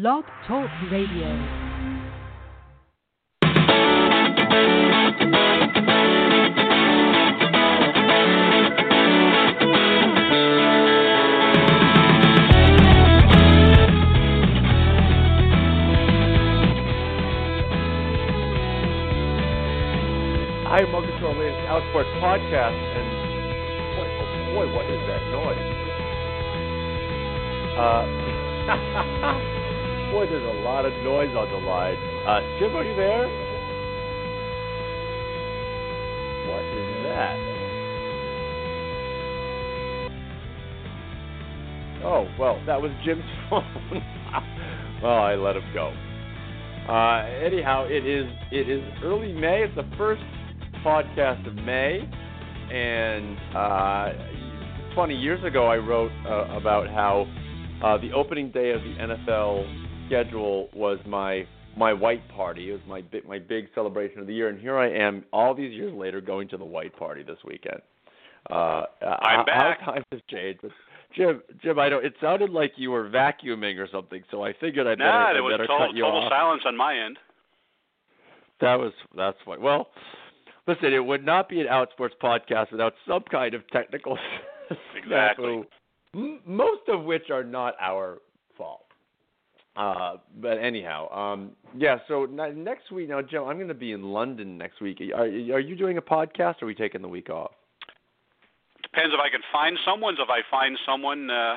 Blog Talk Radio. Hi, welcome to our latest Outsports podcast. And boy, oh boy, what is that noise? Uh, boy, there's a lot of noise on the line. Uh, Jim, are you there? What is that? Oh, well, that was Jim's phone. well, I let him go. Uh, anyhow, it is it is early May. It's the first podcast of May, and uh, 20 years ago I wrote uh, about how uh, the opening day of the NFL schedule was my my white party. It was my big my big celebration of the year, and here I am, all these years later, going to the white party this weekend. Uh, I'm how, back. How times have changed. But Jim, Jim, I know it sounded like you were vacuuming or something, so I figured I better, Nah, I there was better total, cut you total off. silence on my end. That was that's fine. Well, listen, it would not be an Outsports podcast without some kind of technical Exactly. m- most of which are not our fault. Uh, but anyhow, um, yeah. So n- next week, now, Joe, I'm going to be in London next week. Are, are you doing a podcast, or are we taking the week off? Depends if I can find someone. If I find someone uh,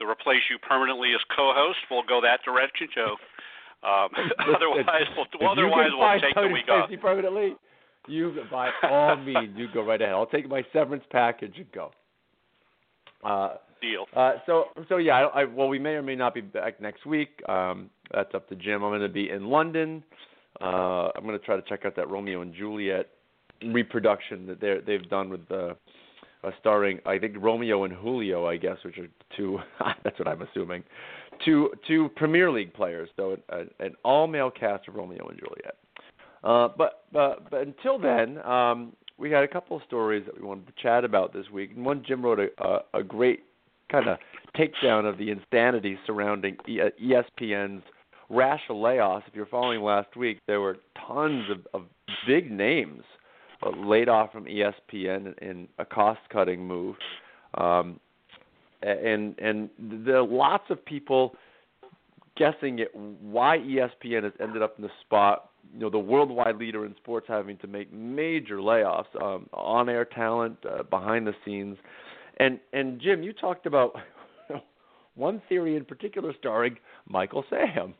to replace you permanently as co-host, we'll go that direction, Joe. Um, otherwise, we'll, well, otherwise we'll take the week off. permanently. You, by all means, you go right ahead. I'll take my severance package and go. Uh, Deal. Uh, so so yeah, I, I, well, we may or may not be back next week. Um, that's up to Jim. I'm going to be in London. Uh, I'm going to try to check out that Romeo and Juliet reproduction that they they've done with the uh, starring I think Romeo and Julio, I guess, which are two. that's what I'm assuming. Two two Premier League players, so an, an all male cast of Romeo and Juliet. Uh, but but but until then, um, we had a couple of stories that we wanted to chat about this week. And one, Jim wrote a a, a great kind of takedown of the insanity surrounding e- uh, ESPN's rash of layoffs. If you're following last week, there were tons of, of big names uh, laid off from ESPN in a cost-cutting move, um, and and there are lots of people guessing at why ESPN has ended up in the spot. You know, the worldwide leader in sports having to make major layoffs, um, on-air talent, uh, behind the scenes. And and Jim, you talked about one theory in particular starring Michael Sam.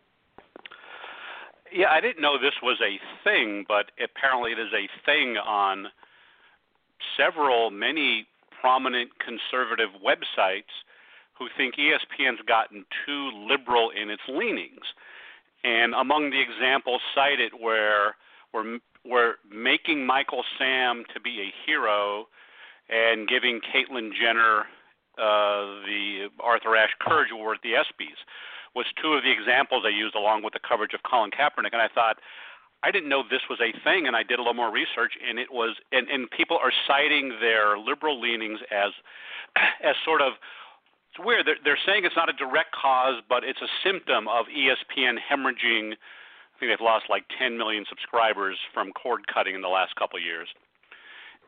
Yeah, I didn't know this was a thing, but apparently it is a thing on several, many prominent conservative websites who think ESPN's gotten too liberal in its leanings. And among the examples cited where we're, we're making Michael Sam to be a hero and giving Caitlyn Jenner uh, the Arthur Ashe Courage Award at the ESPYs was two of the examples I used along with the coverage of Colin Kaepernick. And I thought, I didn't know this was a thing, and I did a little more research, and it was, and, and people are citing their liberal leanings as, as sort of, it's weird. They're, they're saying it's not a direct cause, but it's a symptom of ESPN hemorrhaging. I think they've lost like 10 million subscribers from cord cutting in the last couple of years.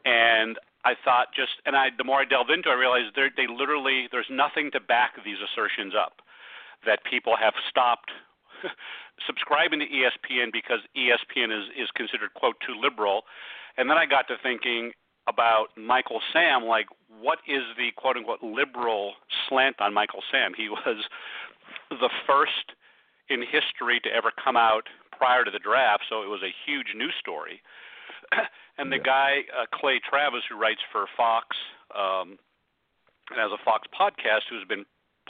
And I thought just, and I, the more I delved into, it, I realized they literally, there's nothing to back these assertions up. That people have stopped subscribing to ESPN because ESPN is is considered quote too liberal, and then I got to thinking about Michael Sam, like what is the quote unquote liberal slant on Michael Sam? He was the first in history to ever come out prior to the draft, so it was a huge news story. and the guy uh, Clay Travis, who writes for Fox um, and has a Fox podcast, who's been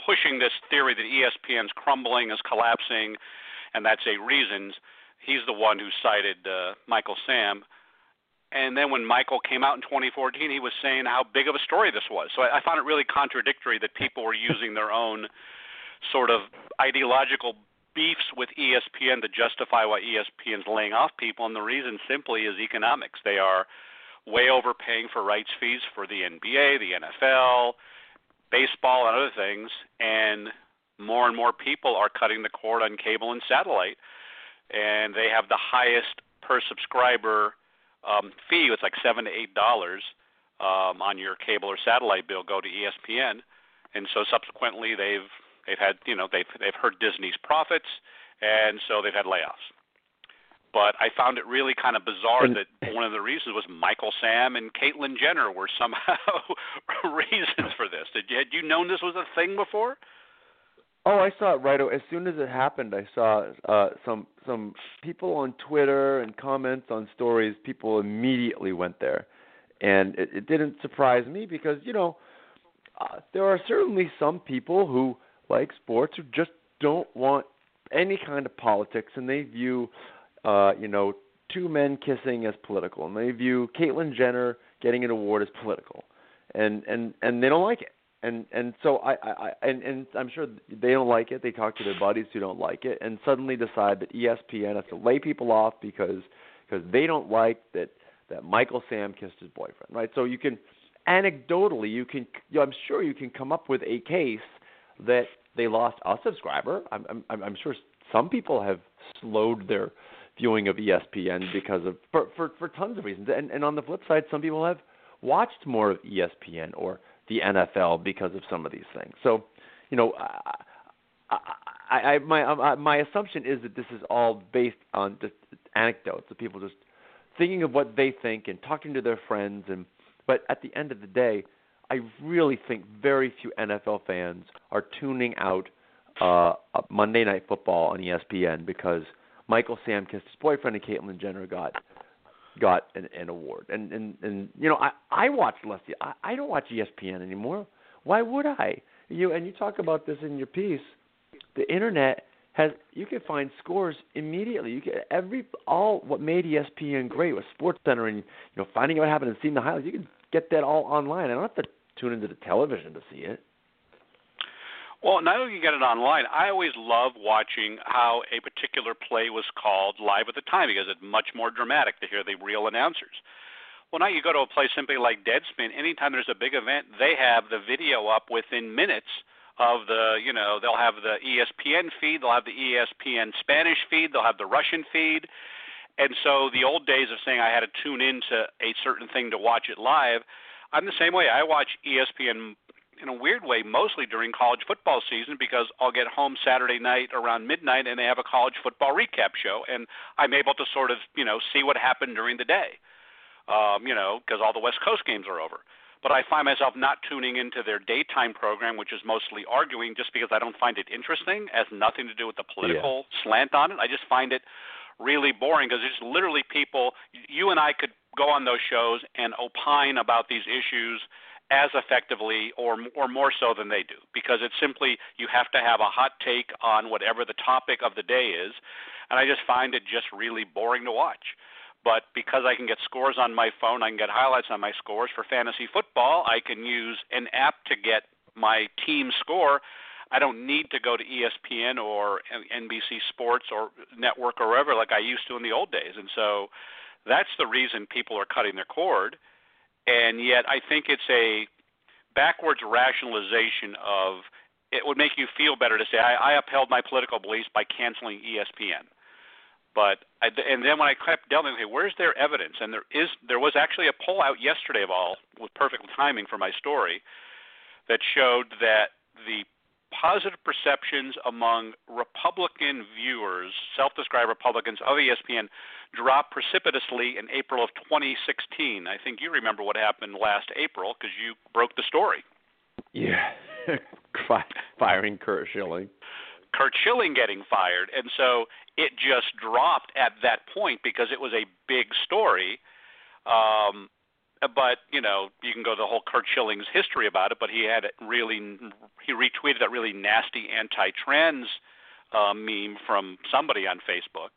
pushing this theory that ESPN's crumbling, is collapsing, and that's a reasons. He's the one who cited uh, Michael Sam. And then when Michael came out in 2014, he was saying how big of a story this was. So I, I found it really contradictory that people were using their own sort of ideological beefs with ESPN to justify why ESPN's laying off people, and the reason simply is economics. They are way overpaying for rights fees for the NBA, the NFL, baseball, and other things, and more and more people are cutting the cord on cable and satellite, and they have the highest per subscriber um, fee. It's like seven to eight dollars um, on your cable or satellite bill. Go to ESPN, and so subsequently they've they've had you know they've they've hurt Disney's profits, and so they've had layoffs. But I found it really kind of bizarre that one of the reasons was Michael Sam and Caitlyn Jenner were somehow reasons for this. Did you, had you known this was a thing before? Oh, I saw it right away. As soon as it happened, I saw uh, some some people on Twitter and comments on stories. People immediately went there, and it, it didn't surprise me because you know uh, there are certainly some people who like sports who just don't want any kind of politics, and they view uh, you know two men kissing as political, and they view Caitlyn Jenner getting an award as political, and and and they don't like it and and so I, I and and I'm sure they don't like it. They talk to their buddies who don't like it, and suddenly decide that ESPN has to lay people off because because they don't like that that Michael Sam kissed his boyfriend, right? So you can anecdotally you can you know, I'm sure you can come up with a case that they lost a subscriber. I'm I'm I'm sure some people have slowed their viewing of ESPN because of for for, for tons of reasons. And and on the flip side, some people have watched more of ESPN or the NFL because of some of these things. So, you know, I, I, I my um, uh, my assumption is that this is all based on just anecdotes of people just thinking of what they think and talking to their friends and but at the end of the day, I really think very few NFL fans are tuning out uh, Monday Night Football on ESPN because Michael Sam kissed his boyfriend and Caitlyn Jenner got got an, an award. And and and you know, I I watch Leslie. I, I don't watch ESPN anymore. Why would I? You and you talk about this in your piece. The internet has you can find scores immediately. You can every all what made ESPN great was Sports Center and you know finding out what happened and seeing the highlights. You can get that all online. I don't have to tune into the television to see it. Well, now you can get it online. I always love watching how a particular play was called live at the time because it's much more dramatic to hear the real announcers. Well, now you go to a place simply like Deadspin. Anytime there's a big event, they have the video up within minutes of the, you know, they'll have the ESPN feed, they'll have the ESPN Spanish feed, they'll have the Russian feed. And so the old days of saying I had to tune into a certain thing to watch it live, I'm the same way. I watch ESPN in a weird way mostly during college football season because I'll get home Saturday night around midnight and they have a college football recap show and I'm able to sort of you know see what happened during the day, um, you know because all the West Coast games are over. But I find myself not tuning into their daytime program, which is mostly arguing, just because I don't find it interesting. It has nothing to do with the political yeah. slant on it. I just find it really boring because it's literally people. You and I could go on those shows and opine about these issues as effectively or or more so than they do because it's simply you have to have a hot take on whatever the topic of the day is and I just find it just really boring to watch. But because I can get scores on my phone, I can get highlights on my scores for fantasy football, I can use an app to get my team score. I don't need to go to ESPN or NBC Sports or network or wherever like I used to in the old days. And so that's the reason people are cutting their cord and yet I think it's a backwards rationalization of it would make you feel better to say I, I upheld my political beliefs by canceling ESPN. But I, and then when I kept delving, okay, where's their evidence? And there is there was actually a poll out yesterday of all with perfect timing for my story that showed that the positive perceptions among Republican viewers, self-described Republicans of ESPN, dropped precipitously in April of 2016. I think you remember what happened last April because you broke the story. Yeah, firing Curt Schilling. Curt Schilling getting fired, and so it just dropped at that point because it was a big story. Um, but you know, you can go the whole Curt Schilling's history about it. But he had it really he retweeted that really nasty anti-trans uh, meme from somebody on Facebook,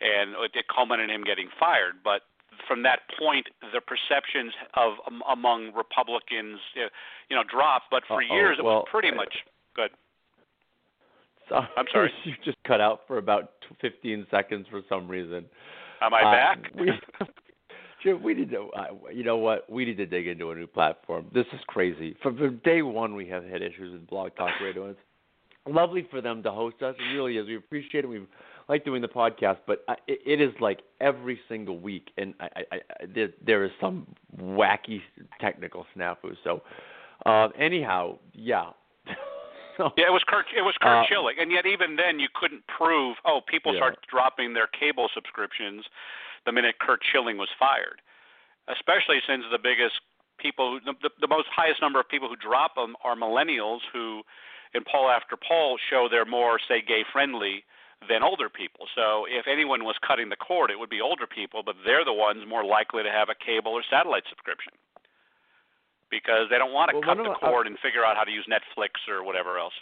and it culminated in him getting fired. But from that point, the perceptions of um, among Republicans, you know, dropped. But for Uh-oh. years, it well, was pretty much good. So, I'm sorry. You just cut out for about 15 seconds for some reason. Am I uh, back? we, Jim, we need to. Uh, you know what? We need to dig into a new platform. This is crazy. From, from day one, we have had issues with Blog Talk Radio. It's lovely for them to host us. It really is. We appreciate it. We like doing the podcast, but I, it, it is like every single week, and I, I, I, there, there is some wacky technical snafu. So, uh, anyhow, yeah. so, yeah, it was Curt. It was Curt uh, Schilling, and yet even then you couldn't prove. Oh, people yeah. start dropping their cable subscriptions the minute Curt Schilling was fired, especially since the biggest people, the, the, the most highest number of people who drop them are millennials who, in poll after poll, show they're more say gay friendly than older people. So if anyone was cutting the cord, it would be older people, but they're the ones more likely to have a cable or satellite subscription because they don't want to well, cut the uh, cord and figure out how to use Netflix or whatever else.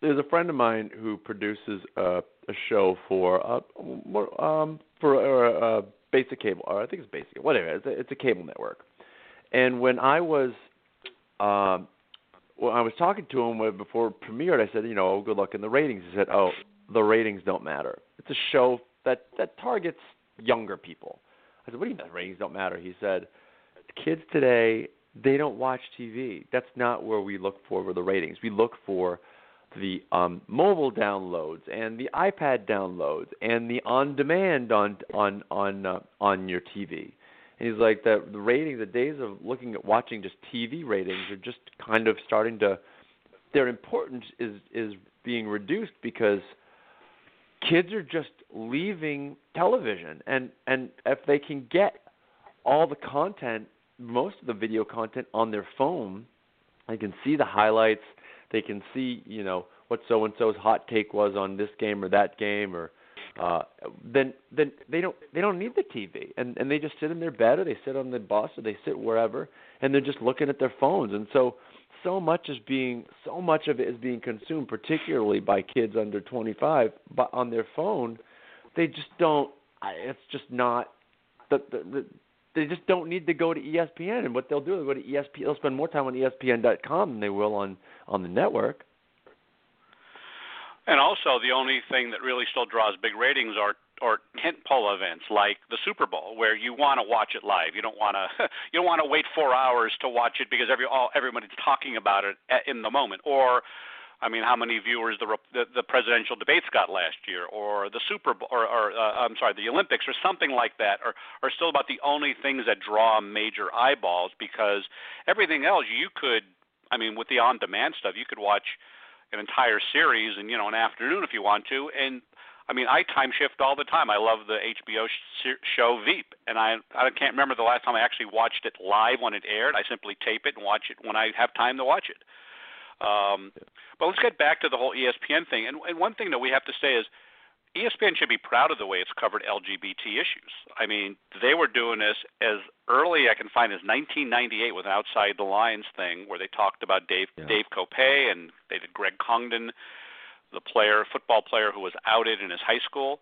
There's a friend of mine who produces uh, a show for uh, um, for uh, uh, basic cable, or I think it's basic, whatever. It's a, it's a cable network. And when I was um, when I was talking to him before it premiered, I said, you know, oh, good luck in the ratings. He said, oh, the ratings don't matter. It's a show that that targets younger people. I said, what do you mean the ratings don't matter? He said, kids today they don't watch TV. That's not where we look for the ratings. We look for the um, mobile downloads and the iPad downloads and the on-demand on on on uh, on your TV. And he's like the the ratings, the days of looking at watching just TV ratings are just kind of starting to their importance is is being reduced because kids are just leaving television and and if they can get all the content most of the video content on their phone they can see the highlights they can see you know what so and so's hot take was on this game or that game or uh then then they don't they don't need the TV and and they just sit in their bed or they sit on the bus or they sit wherever and they're just looking at their phones and so so much is being so much of it is being consumed, particularly by kids under 25, but on their phone, they just don't. It's just not. The, the, the, they just don't need to go to ESPN, and what they'll do is go to ESPN. They'll spend more time on ESPN.com than they will on on the network. And also, the only thing that really still draws big ratings are or tentpole events like the Super Bowl, where you want to watch it live. You don't want to you don't want to wait four hours to watch it because every all everybody's talking about it in the moment. Or, I mean, how many viewers the the, the presidential debates got last year, or the Super Bowl, or, or uh, I'm sorry, the Olympics, or something like that, are are still about the only things that draw major eyeballs because everything else you could, I mean, with the on-demand stuff, you could watch an entire series in you know an afternoon if you want to, and I mean, I time shift all the time. I love the HBO sh- show Veep, and I I can't remember the last time I actually watched it live when it aired. I simply tape it and watch it when I have time to watch it. Um, but let's get back to the whole ESPN thing. And, and one thing that we have to say is ESPN should be proud of the way it's covered LGBT issues. I mean, they were doing this as early I can find as 1998 with an Outside the Lines thing where they talked about Dave yeah. Dave Kopay and they did Greg Congdon the player, football player who was outed in his high school.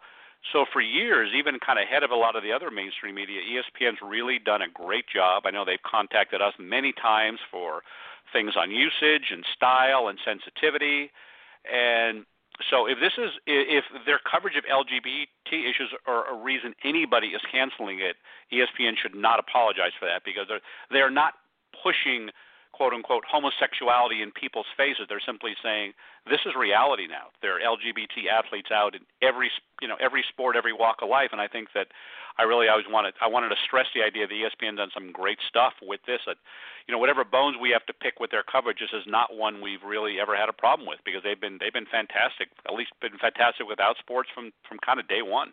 So for years, even kind of ahead of a lot of the other mainstream media, ESPN's really done a great job. I know they've contacted us many times for things on usage and style and sensitivity. And so if this is if their coverage of LGBT issues are a reason anybody is canceling it, ESPN should not apologize for that because they're they're not pushing quote unquote homosexuality in people's faces. They're simply saying this is reality now. There are LGBT athletes out in every you know every sport, every walk of life, and I think that I really always wanted I wanted to stress the idea that ESPN done some great stuff with this. That you know whatever bones we have to pick with their coverage, this is not one we've really ever had a problem with because they've been they've been fantastic. At least been fantastic without sports from from kind of day one.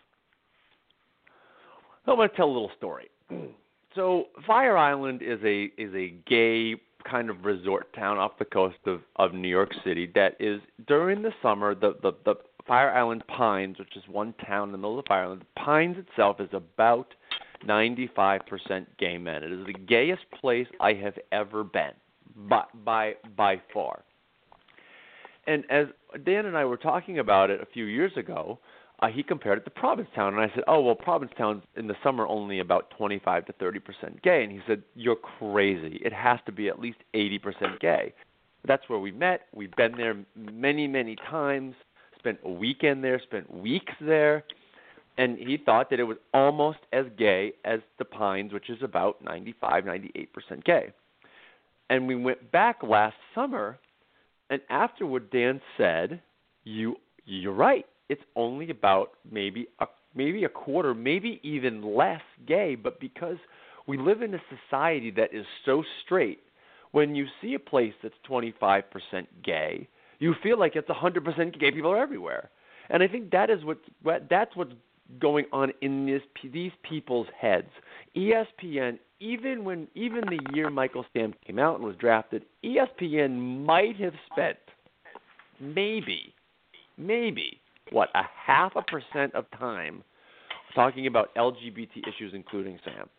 I'm going to tell a little story. So Fire Island is a is a gay kind of resort town off the coast of of New York City that is during the summer the the the Fire Island Pines, which is one town in the middle of Fire Island. the Pines itself is about 95% gay men. It is the gayest place I have ever been, by by by far. And as Dan and I were talking about it a few years ago, uh, he compared it to Provincetown, and I said, "Oh well, Provincetown's in the summer only about 25 to 30 percent gay." And he said, "You're crazy. It has to be at least 80 percent gay." That's where we met. We've been there many, many times. Spent a weekend there. Spent weeks there, and he thought that it was almost as gay as the Pines, which is about 95, 98 percent gay. And we went back last summer and afterward, Dan said, "You, you're right. It's only about maybe a maybe a quarter, maybe even less gay, but because we live in a society that is so straight, when you see a place that's 25% gay, you feel like it's 100% gay people are everywhere. And I think that is what that's what's going on in this these people's heads. ESPN, even when even the year Michael Sam came out and was drafted, ESPN might have spent maybe, maybe what a half a percent of time talking about LGBT issues, including Sam.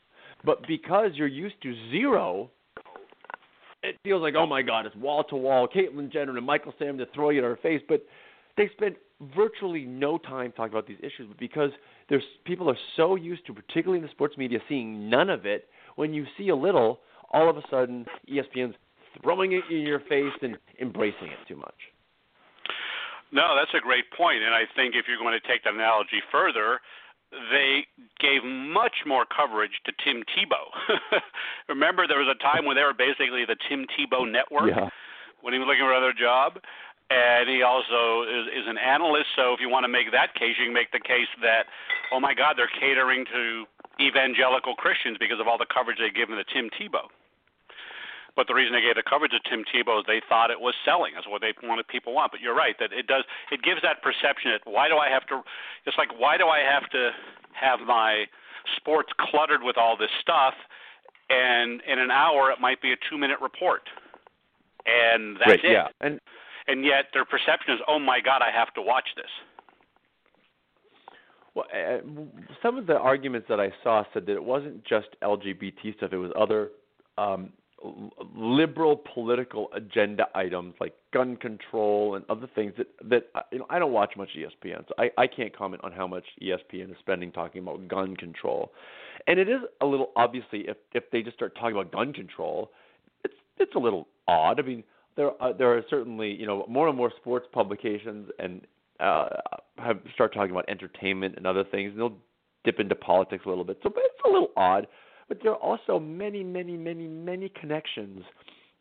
But because you're used to zero, it feels like oh my God, it's wall to wall. Caitlyn Jenner and Michael Sam to throw you in our face, but they spend virtually no time talking about these issues. But because there's people are so used to, particularly in the sports media, seeing none of it. When you see a little, all of a sudden ESPN's throwing it in your face and embracing it too much. No, that's a great point, and I think if you're going to take the analogy further, they gave much more coverage to Tim Tebow. Remember, there was a time when they were basically the Tim Tebow network yeah. when he was looking for another job. And he also is, is an analyst, so if you want to make that case, you can make the case that, oh my God, they're catering to evangelical Christians because of all the coverage they've given to Tim Tebow. But the reason they gave the coverage to Tim Tebow is they thought it was selling. That's what they wanted people want. But you're right that it does. It gives that perception that why do I have to? It's like why do I have to have my sports cluttered with all this stuff? And in an hour, it might be a two-minute report, and that's right, it. Yeah, and and yet their perception is, oh my God, I have to watch this. Well, uh, some of the arguments that I saw said that it wasn't just LGBT stuff; it was other um, liberal political agenda items like gun control and other things that that uh, you know I don't watch much ESPN, so I I can't comment on how much ESPN is spending talking about gun control. And it is a little obviously if if they just start talking about gun control, it's it's a little odd. I mean, there are, there are certainly you know more and more sports publications and uh have start talking about entertainment and other things, and they'll dip into politics a little bit. So it's a little odd but there are also many, many, many, many connections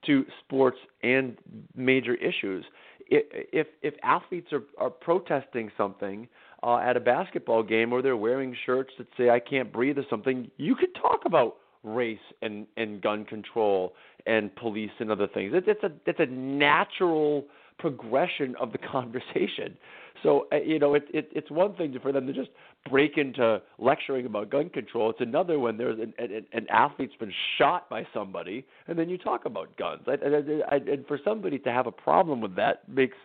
to sports and major issues. If if athletes are are protesting something uh, at a basketball game or they're wearing shirts that say "I can't breathe" or something, you could talk about race and and gun control and police and other things. It's, it's a it's a natural progression of the conversation. So uh, you know, it, it, it's one thing for them to just break into lecturing about gun control. It's another when there's an, an, an athlete's been shot by somebody, and then you talk about guns. I, I, I, and for somebody to have a problem with that makes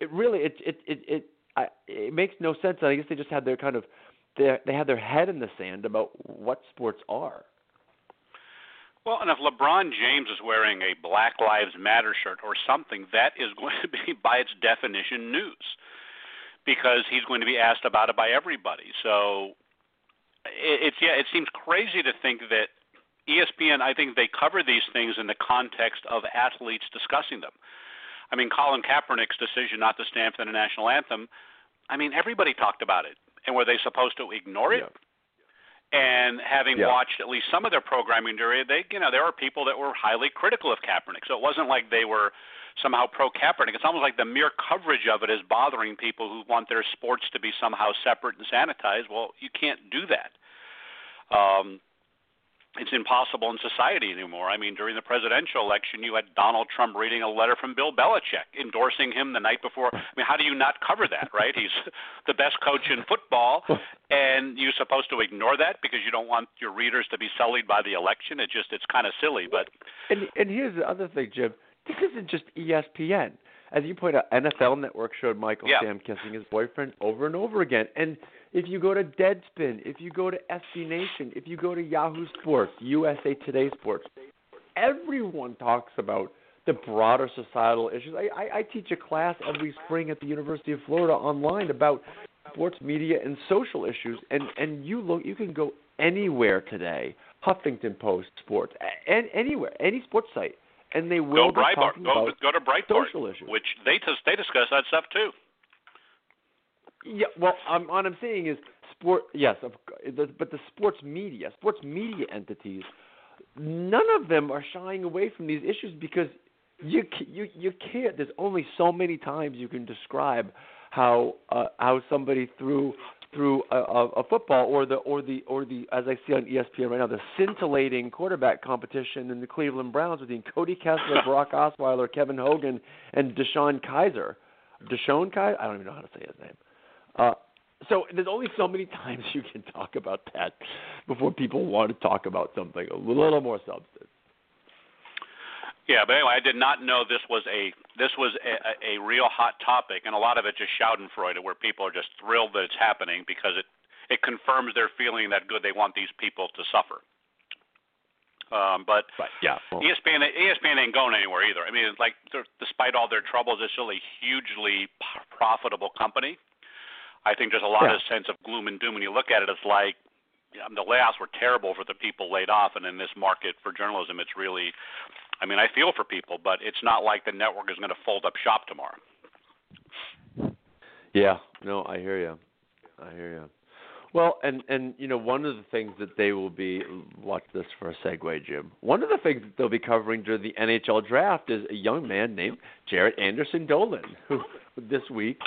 it really it it it it, I, it makes no sense. I guess they just had their kind of they they had their head in the sand about what sports are. Well, and if LeBron James is wearing a Black Lives Matter shirt or something, that is going to be, by its definition, news because he's going to be asked about it by everybody. So it's yeah, it seems crazy to think that ESPN. I think they cover these things in the context of athletes discussing them. I mean, Colin Kaepernick's decision not to stand for the national anthem. I mean, everybody talked about it, and were they supposed to ignore it? Yeah. And having yeah. watched at least some of their programming during, they you know there are people that were highly critical of Kaepernick. So it wasn't like they were somehow pro Kaepernick. It's almost like the mere coverage of it is bothering people who want their sports to be somehow separate and sanitized. Well, you can't do that. Um, it's impossible in society anymore. I mean, during the presidential election, you had Donald Trump reading a letter from Bill Belichick endorsing him the night before. I mean, how do you not cover that, right? He's the best coach in football, and you're supposed to ignore that because you don't want your readers to be sullied by the election. It just it's kind of silly, but and and here's the other thing, Jim this isn't just ESPN. As you point out, NFL Network showed Michael yeah. Sam kissing his boyfriend over and over again. And if you go to Deadspin, if you go to SB Nation, if you go to Yahoo Sports, USA Today Sports, everyone talks about the broader societal issues. I, I, I teach a class every spring at the University of Florida online about sports media and social issues, and and you look, you can go anywhere today. Huffington Post Sports, and anywhere, any sports site and they will go be talking go, about go to Breitbart, social issues, which they they discuss that stuff too. Yeah, well, um, what I'm saying is sport. Yes, but the sports media, sports media entities, none of them are shying away from these issues because you you you can't. There's only so many times you can describe how uh, how somebody threw through a, a, football or the or the or the as I see on ESPN right now the scintillating quarterback competition in the Cleveland Browns between Cody Kessler, Brock Osweiler, Kevin Hogan, and DeShone Kaiser. DeShone Kizer? I don't even know how to say his name. Uh, so there's only so many times you can talk about that before people want to talk about something a little more substance. Yeah, but anyway, I did not know this was a this was a, a real hot topic, and a lot of it just Schadenfreude, where people are just thrilled that it's happening because it it confirms their feeling that good they want these people to suffer. Um, but right, yeah, well, ESPN ESPN ain't going anywhere either. I mean, it's like despite all their troubles, it's still a hugely profitable company. I think there's a lot yeah. of sense of gloom and doom when you look at it. It's like you know, the layoffs were terrible for the people laid off, and in this market for journalism, it's really I mean, I feel for people, but it's not like the network is going to fold up shop tomorrow. Yeah, no, I hear you. I hear you. Well, and and you know, one of the things that they will be watch this for a segue, Jim. One of the things that they'll be covering during the NHL draft is a young man named Jaret Anderson Dolan, who oh. this week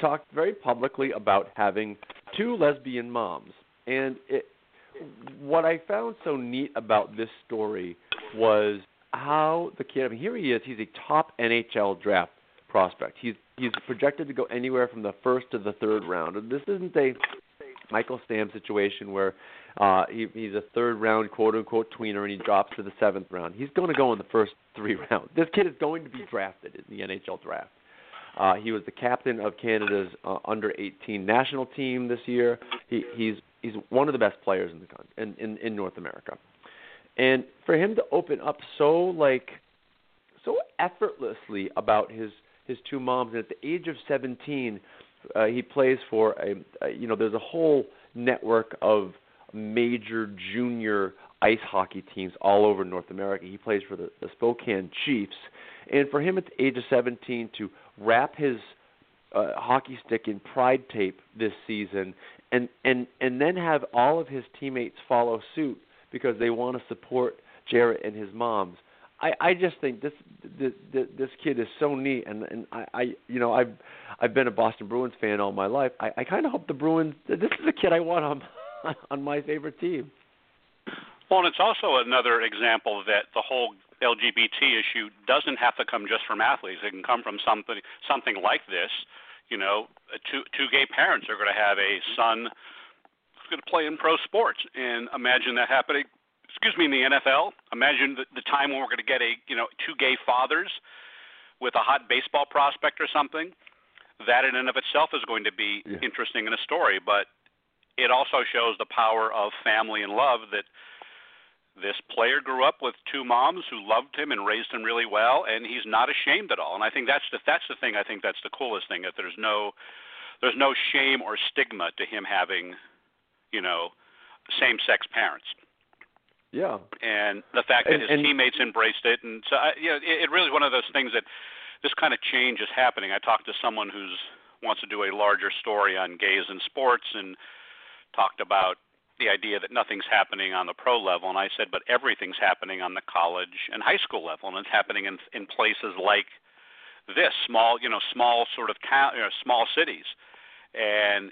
talked very publicly about having two lesbian moms. And it, what I found so neat about this story was how the kid. I mean, here he is. He's a top NHL draft prospect. He's he's projected to go anywhere from the first to the third round. And this isn't a Michael Sam situation where uh, he, he's a third round quote unquote tweener and he drops to the seventh round. He's going to go in the first three rounds. This kid is going to be drafted in the NHL draft. Uh, he was the captain of Canada's uh, under 18 national team this year. He, he's he's one of the best players in the country in, in in North America. And for him to open up so like so effortlessly about his his two moms, and at the age of 17, uh, he plays for a, a you know there's a whole network of major junior ice hockey teams all over North America. He plays for the, the Spokane Chiefs, and for him at the age of 17 to wrap his uh, hockey stick in pride tape this season, and and and then have all of his teammates follow suit because they want to support Jaret and his moms. I I just think this this this kid is so neat, and and I I you know I've I've been a Boston Bruins fan all my life. I I kind of hope the Bruins. This is a kid I want on on my favorite team. Well, and it's also another example that the whole LGBT issue doesn't have to come just from athletes. It can come from something something like this. You know, uh, two two gay parents are going to have a son who's going to play in pro sports, and imagine that happening. Excuse me, in the NFL. Imagine the, the time when we're going to get a you know two gay fathers with a hot baseball prospect or something. That in and of itself is going to be yeah. interesting in a story, but it also shows the power of family and love that this player grew up with two moms who loved him and raised him really well and he's not ashamed at all and i think that's the that's the thing i think that's the coolest thing that there's no there's no shame or stigma to him having you know, same sex parents. Yeah. And the fact that and, his and, teammates embraced it, and so I, you know, it, it really is one of those things that this kind of change is happening. I talked to someone who's wants to do a larger story on gays in sports, and talked about the idea that nothing's happening on the pro level, and I said, but everything's happening on the college and high school level, and it's happening in in places like this small, you know, small sort of town, you know, small cities, and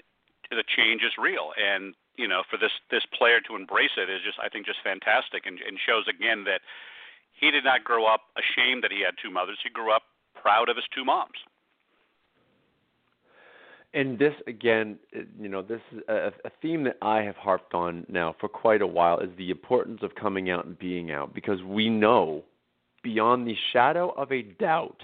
the change is real. And you know, for this this player to embrace it is just I think just fantastic and, and shows again that he did not grow up ashamed that he had two mothers. He grew up proud of his two moms. And this again, eh, you know, this is a, a theme that I have harped on now for quite a while is the importance of coming out and being out because we know beyond the shadow of a doubt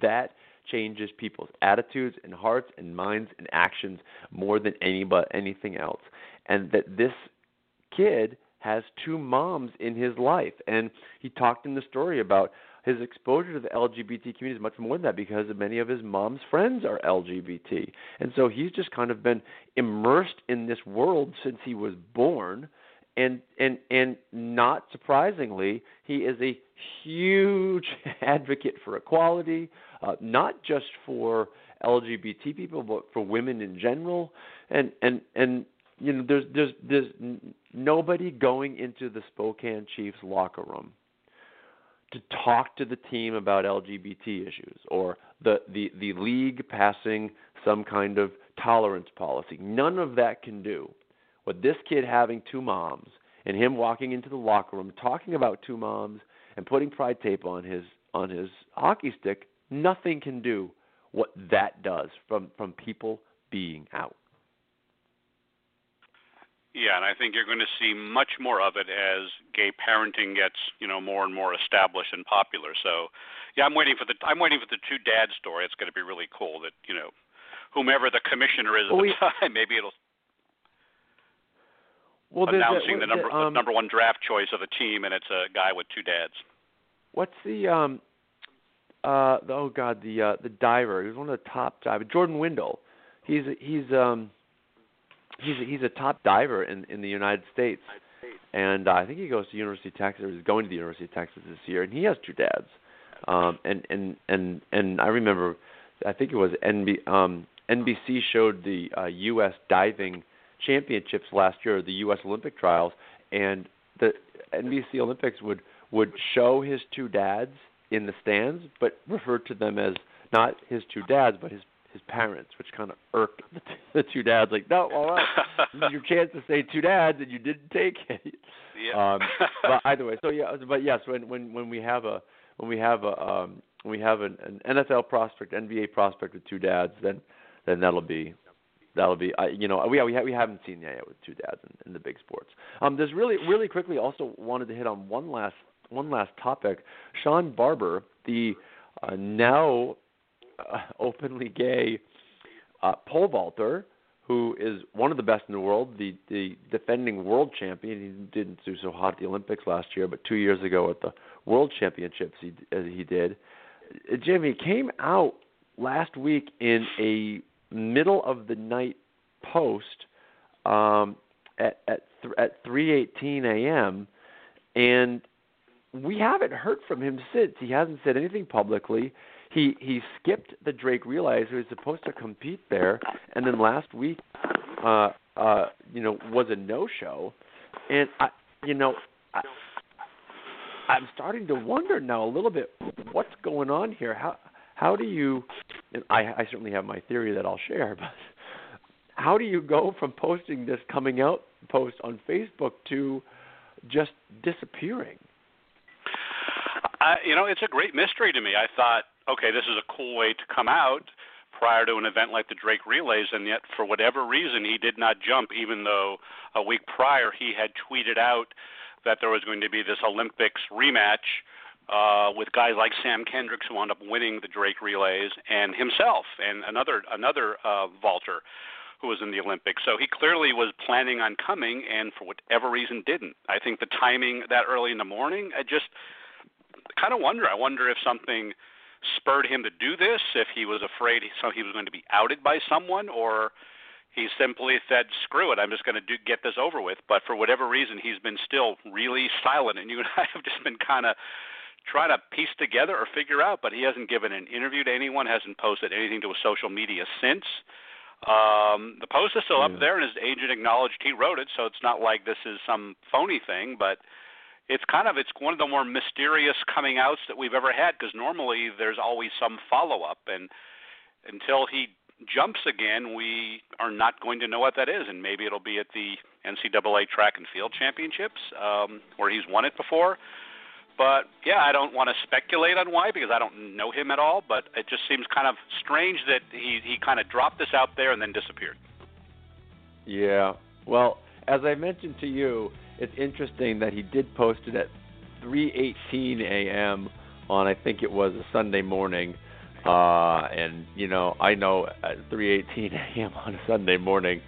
that changes people's attitudes and hearts and minds and actions more than any but anything else. And that this kid has two moms in his life. And he talked in the story about his exposure to the LGBT community is much more than that because many of his mom's friends are LGBT. And so he's just kind of been immersed in this world since he was born. And and and not surprisingly, he is a huge advocate for equality, uh, not just for LGBT people, but for women in general. And and and you know, there's there's there's nobody going into the Spokane Chiefs locker room to talk to the team about LGBT issues or the, the, the league passing some kind of tolerance policy. None of that can do what this kid having two moms and him walking into the locker room talking about two moms and putting pride tape on his on his hockey stick, nothing can do what that does from from people being out. Yeah, and I think you're going to see much more of it as gay parenting gets, you know, more and more established and popular. So, yeah, I'm waiting for the I'm waiting for the two dad story. It's going to be really cool that you know, whomever the commissioner is at well, the we, time, maybe it'll well, announcing the number um, the number one draft choice of the team, and it's a guy with two dads. What's the um uh the, oh god the uh the diver? He was one of the top divers. Jordan Windle. He's he's um he's he's a top diver in in the United States, and uh, I think he goes to University of Texas. Or he's going to the University of Texas this year, and he has two dads. Um, and and and and I remember, I think it was NB, um, NBC showed the uh, U.S. diving championships last year, the U.S. Olympic trials, and the NBC Olympics would would show his two dads in the stands, but refer to them as not his two dads, but his his parents, which kind of irked the, the two dads. Like, no, all right, this is your chance to say two dads, and you didn't take it. Yeah. Um, but either way, so yeah, but yes, when when when we have a when we have a um, when we have an, an NFL prospect, NBA prospect with two dads, then then that'll be that'll be I, you know we we ha- we haven't seen that yet with two dads in, in the big sports. Um, there's really really quickly also wanted to hit on one last one last topic. Shawn Barber, the uh, now uh, openly gay uh, pole vaulter, who is one of the best in the world, the the defending world champion. He didn't do so hot at the Olympics last year, but two years ago at the World Championships he as he did. Jimmy came out last week in a middle of the night post um, at at th- at 3:18 a.m. and we haven't heard from him since. He hasn't said anything publicly. He he skipped the Drake Relays. He was supposed to compete there, and then last week, uh, uh, you know, was a no-show. And I, you know, I, I'm starting to wonder now a little bit what's going on here. How how do you? And I I certainly have my theory that I'll share, but how do you go from posting this coming out post on Facebook to just disappearing? I, you know, it's a great mystery to me. I thought, okay, this is a cool way to come out prior to an event like the Drake Relays, and yet for whatever reason he did not jump, even though a week prior he had tweeted out that there was going to be this Olympics rematch uh, with guys like Sam Kendricks who wound up winning the Drake Relays, and himself and another another uh, vaulter who was in the Olympics. So he clearly was planning on coming, and for whatever reason didn't. I think the timing that early in the morning, I just kind of wonder. I wonder if something spurred him to do this, if he was afraid he, so he was going to be outed by someone, or he simply said, "Screw it, I'm just going to do, get this over with." But for whatever reason, he's been still really silent, and you and I have just been kind of trying to piece together or figure out. But he hasn't given an interview to anyone, hasn't posted anything to a social media since. Um, the post is still yeah. up there, and his agent acknowledged he wrote it, so it's not like this is some phony thing, but it's kind of it's one of the more mysterious coming outs that we've ever had because normally there's always some follow up and until he jumps again we are not going to know what that is and maybe it'll be at the NCAA track and field championships um, where he's won it before. But yeah I don't want to speculate on why because I don't know him at all but it just seems kind of strange that he he kind of dropped this out there and then disappeared. Yeah. Well as I mentioned to you it's interesting that he did post it at 3:18 a.m. on I think it was a Sunday morning. Uh, and you know, I know at 3:18 a.m. on a Sunday morning,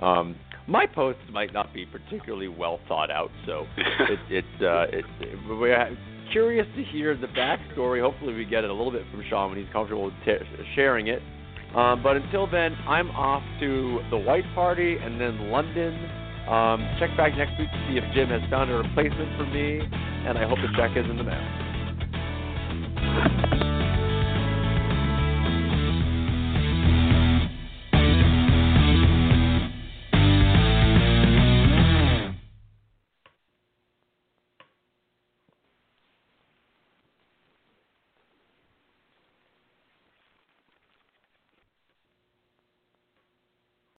um, my posts might not be particularly well thought out. So it, it, uh, it, it we're curious to hear the backstory. Hopefully, we get it a little bit from Shawn when he's comfortable t- sharing it. Um, but until then, I'm off to the White Party and then London um, check back next week to see if Jim has found a replacement for me, and I hope the check is in the mail.